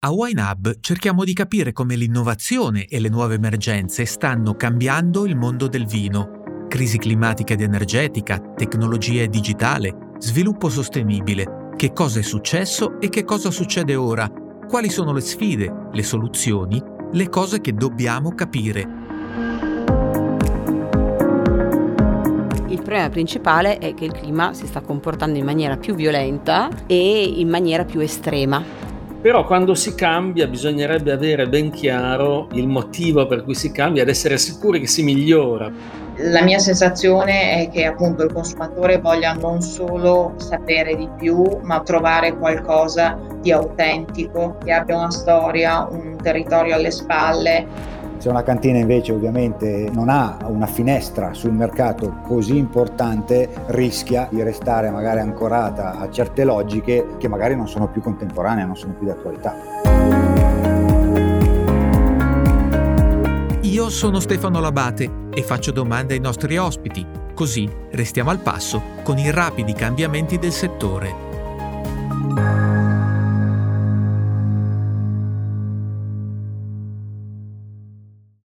A YNAB cerchiamo di capire come l'innovazione e le nuove emergenze stanno cambiando il mondo del vino. Crisi climatica ed energetica, tecnologia digitale, sviluppo sostenibile. Che cosa è successo e che cosa succede ora? Quali sono le sfide, le soluzioni, le cose che dobbiamo capire? Il problema principale è che il clima si sta comportando in maniera più violenta e in maniera più estrema. Però quando si cambia bisognerebbe avere ben chiaro il motivo per cui si cambia ed essere sicuri che si migliora. La mia sensazione è che appunto il consumatore voglia non solo sapere di più, ma trovare qualcosa di autentico, che abbia una storia, un territorio alle spalle se una cantina invece ovviamente non ha una finestra sul mercato così importante, rischia di restare magari ancorata a certe logiche che magari non sono più contemporanee, non sono più di attualità. Io sono Stefano Labate e faccio domande ai nostri ospiti, così restiamo al passo con i rapidi cambiamenti del settore.